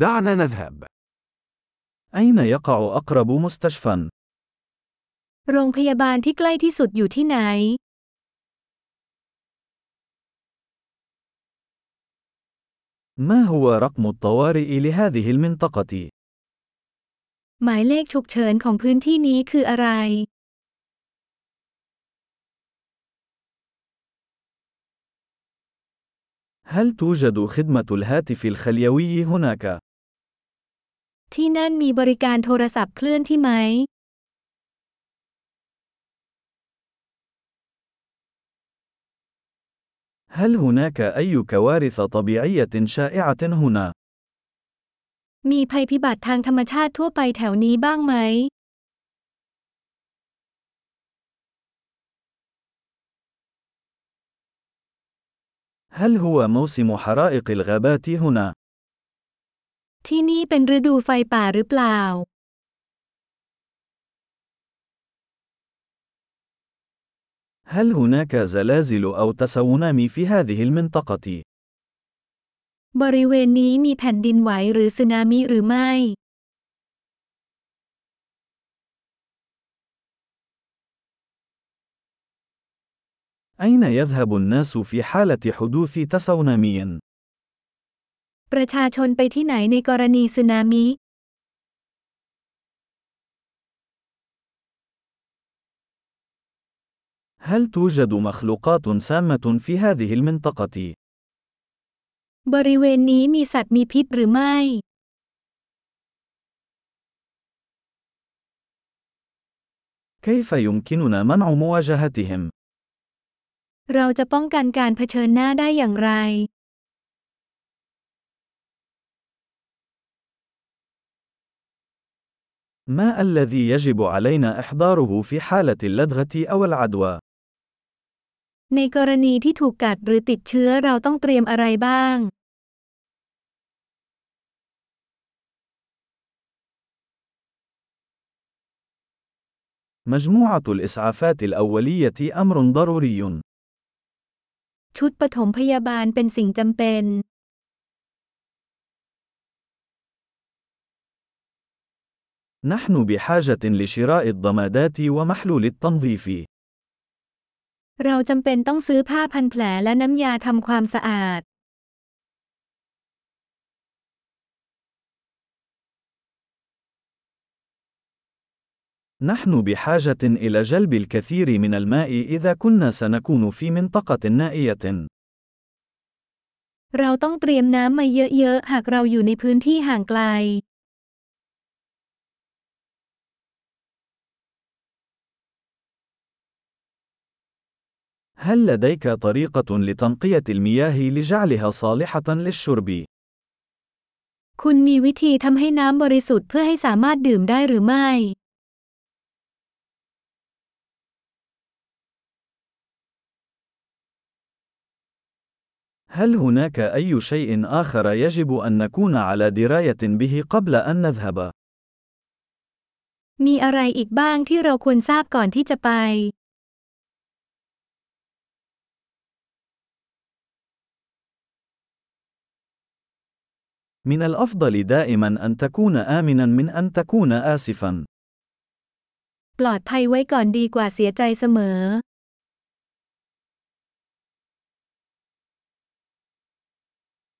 دعنا نذهب. أين يقع أقرب مستشفى؟ โรงพยาบาลที่ใกล้ที่สุดอยู่ที่ไหน ما هو رقم الطوارئ لهذه المنطقة؟ หมายเลขฉุกเฉินของพื้นที่นี้คืออะไร هل توجد خدمة الهاتف الخليوي هناك؟ ที่นั่นมีบริการโทรศัพท์เคลื่อนที่ไหม هل هناك أي كوارث طبيعية شائعة هنا؟ มีภัยพิบัติทางธรรมชาติทั่วไปแถวนี้บ้างไหม هل هو موسم حرائق الغابات هنا؟ ที่นี่เป็นฤดูไฟป่าหรือเปล่า هل هناك زلازل أو تسونامي في هذه المنطقة؟ บริเวณนี้มีแผ่นดินไหวหรือสึนามิหรือไม่ أين يذهب الناس في حالة حدوث تسونامي؟ ประชาชนไปที่ไหนในกรณีสึนามิ هل توجد مخلوقات سامة في هذه المنطقة؟ บริเวณนี้มีสัตว์มีพิษหรือไม่ كيف يمكننا منع مواجهتهم؟ เราจะป้องกันการเผชิญหน้าได้อย่างไร ما الذي يجب علينا إحضاره في حالة اللدغة أو العدوى؟ ในกรณีที่ถูกกัดหรือติดเชื้อเราต้องเตรียมอะไรบ้าง مجموعة الإسعافات الأولية أمر ضروري. ชุดปฐมพยาบาลเป็นสิ่งจำเป็น نحن بحاجة لشراء الضمادات ومحلول التنظيف. เราจำเป็นต้องซื้อผ้าพันแผลและน้ำยาทำความสะอาด نحن بحاجة إلى جلب الكثير من الماء إذا كنا سنكون في منطقة نائية. เราต้องเตรียมน้ำมาเยอะๆ หากเราอยู่ในพื้นที่ห่างไกล هل لديك طريقة لتنقية المياه لجعلها صالحة للشرب؟ คุณมีวิธีทำให้น้ำบริสุทธิ์เพื่อให้สามารถดื่มได้หรือไม่ هل هناك أي شيء آخر يجب أن نكون على دراية به قبل أن نذهب؟ มีอะไรอีกบ้างที่เราควรทราบก่อนที่จะไป من الأفضل دائما أن تكون آمنا من أن تكون آسفا. ปลอดภัยไว้ก่อนดีกว่าเสียใจเสมอ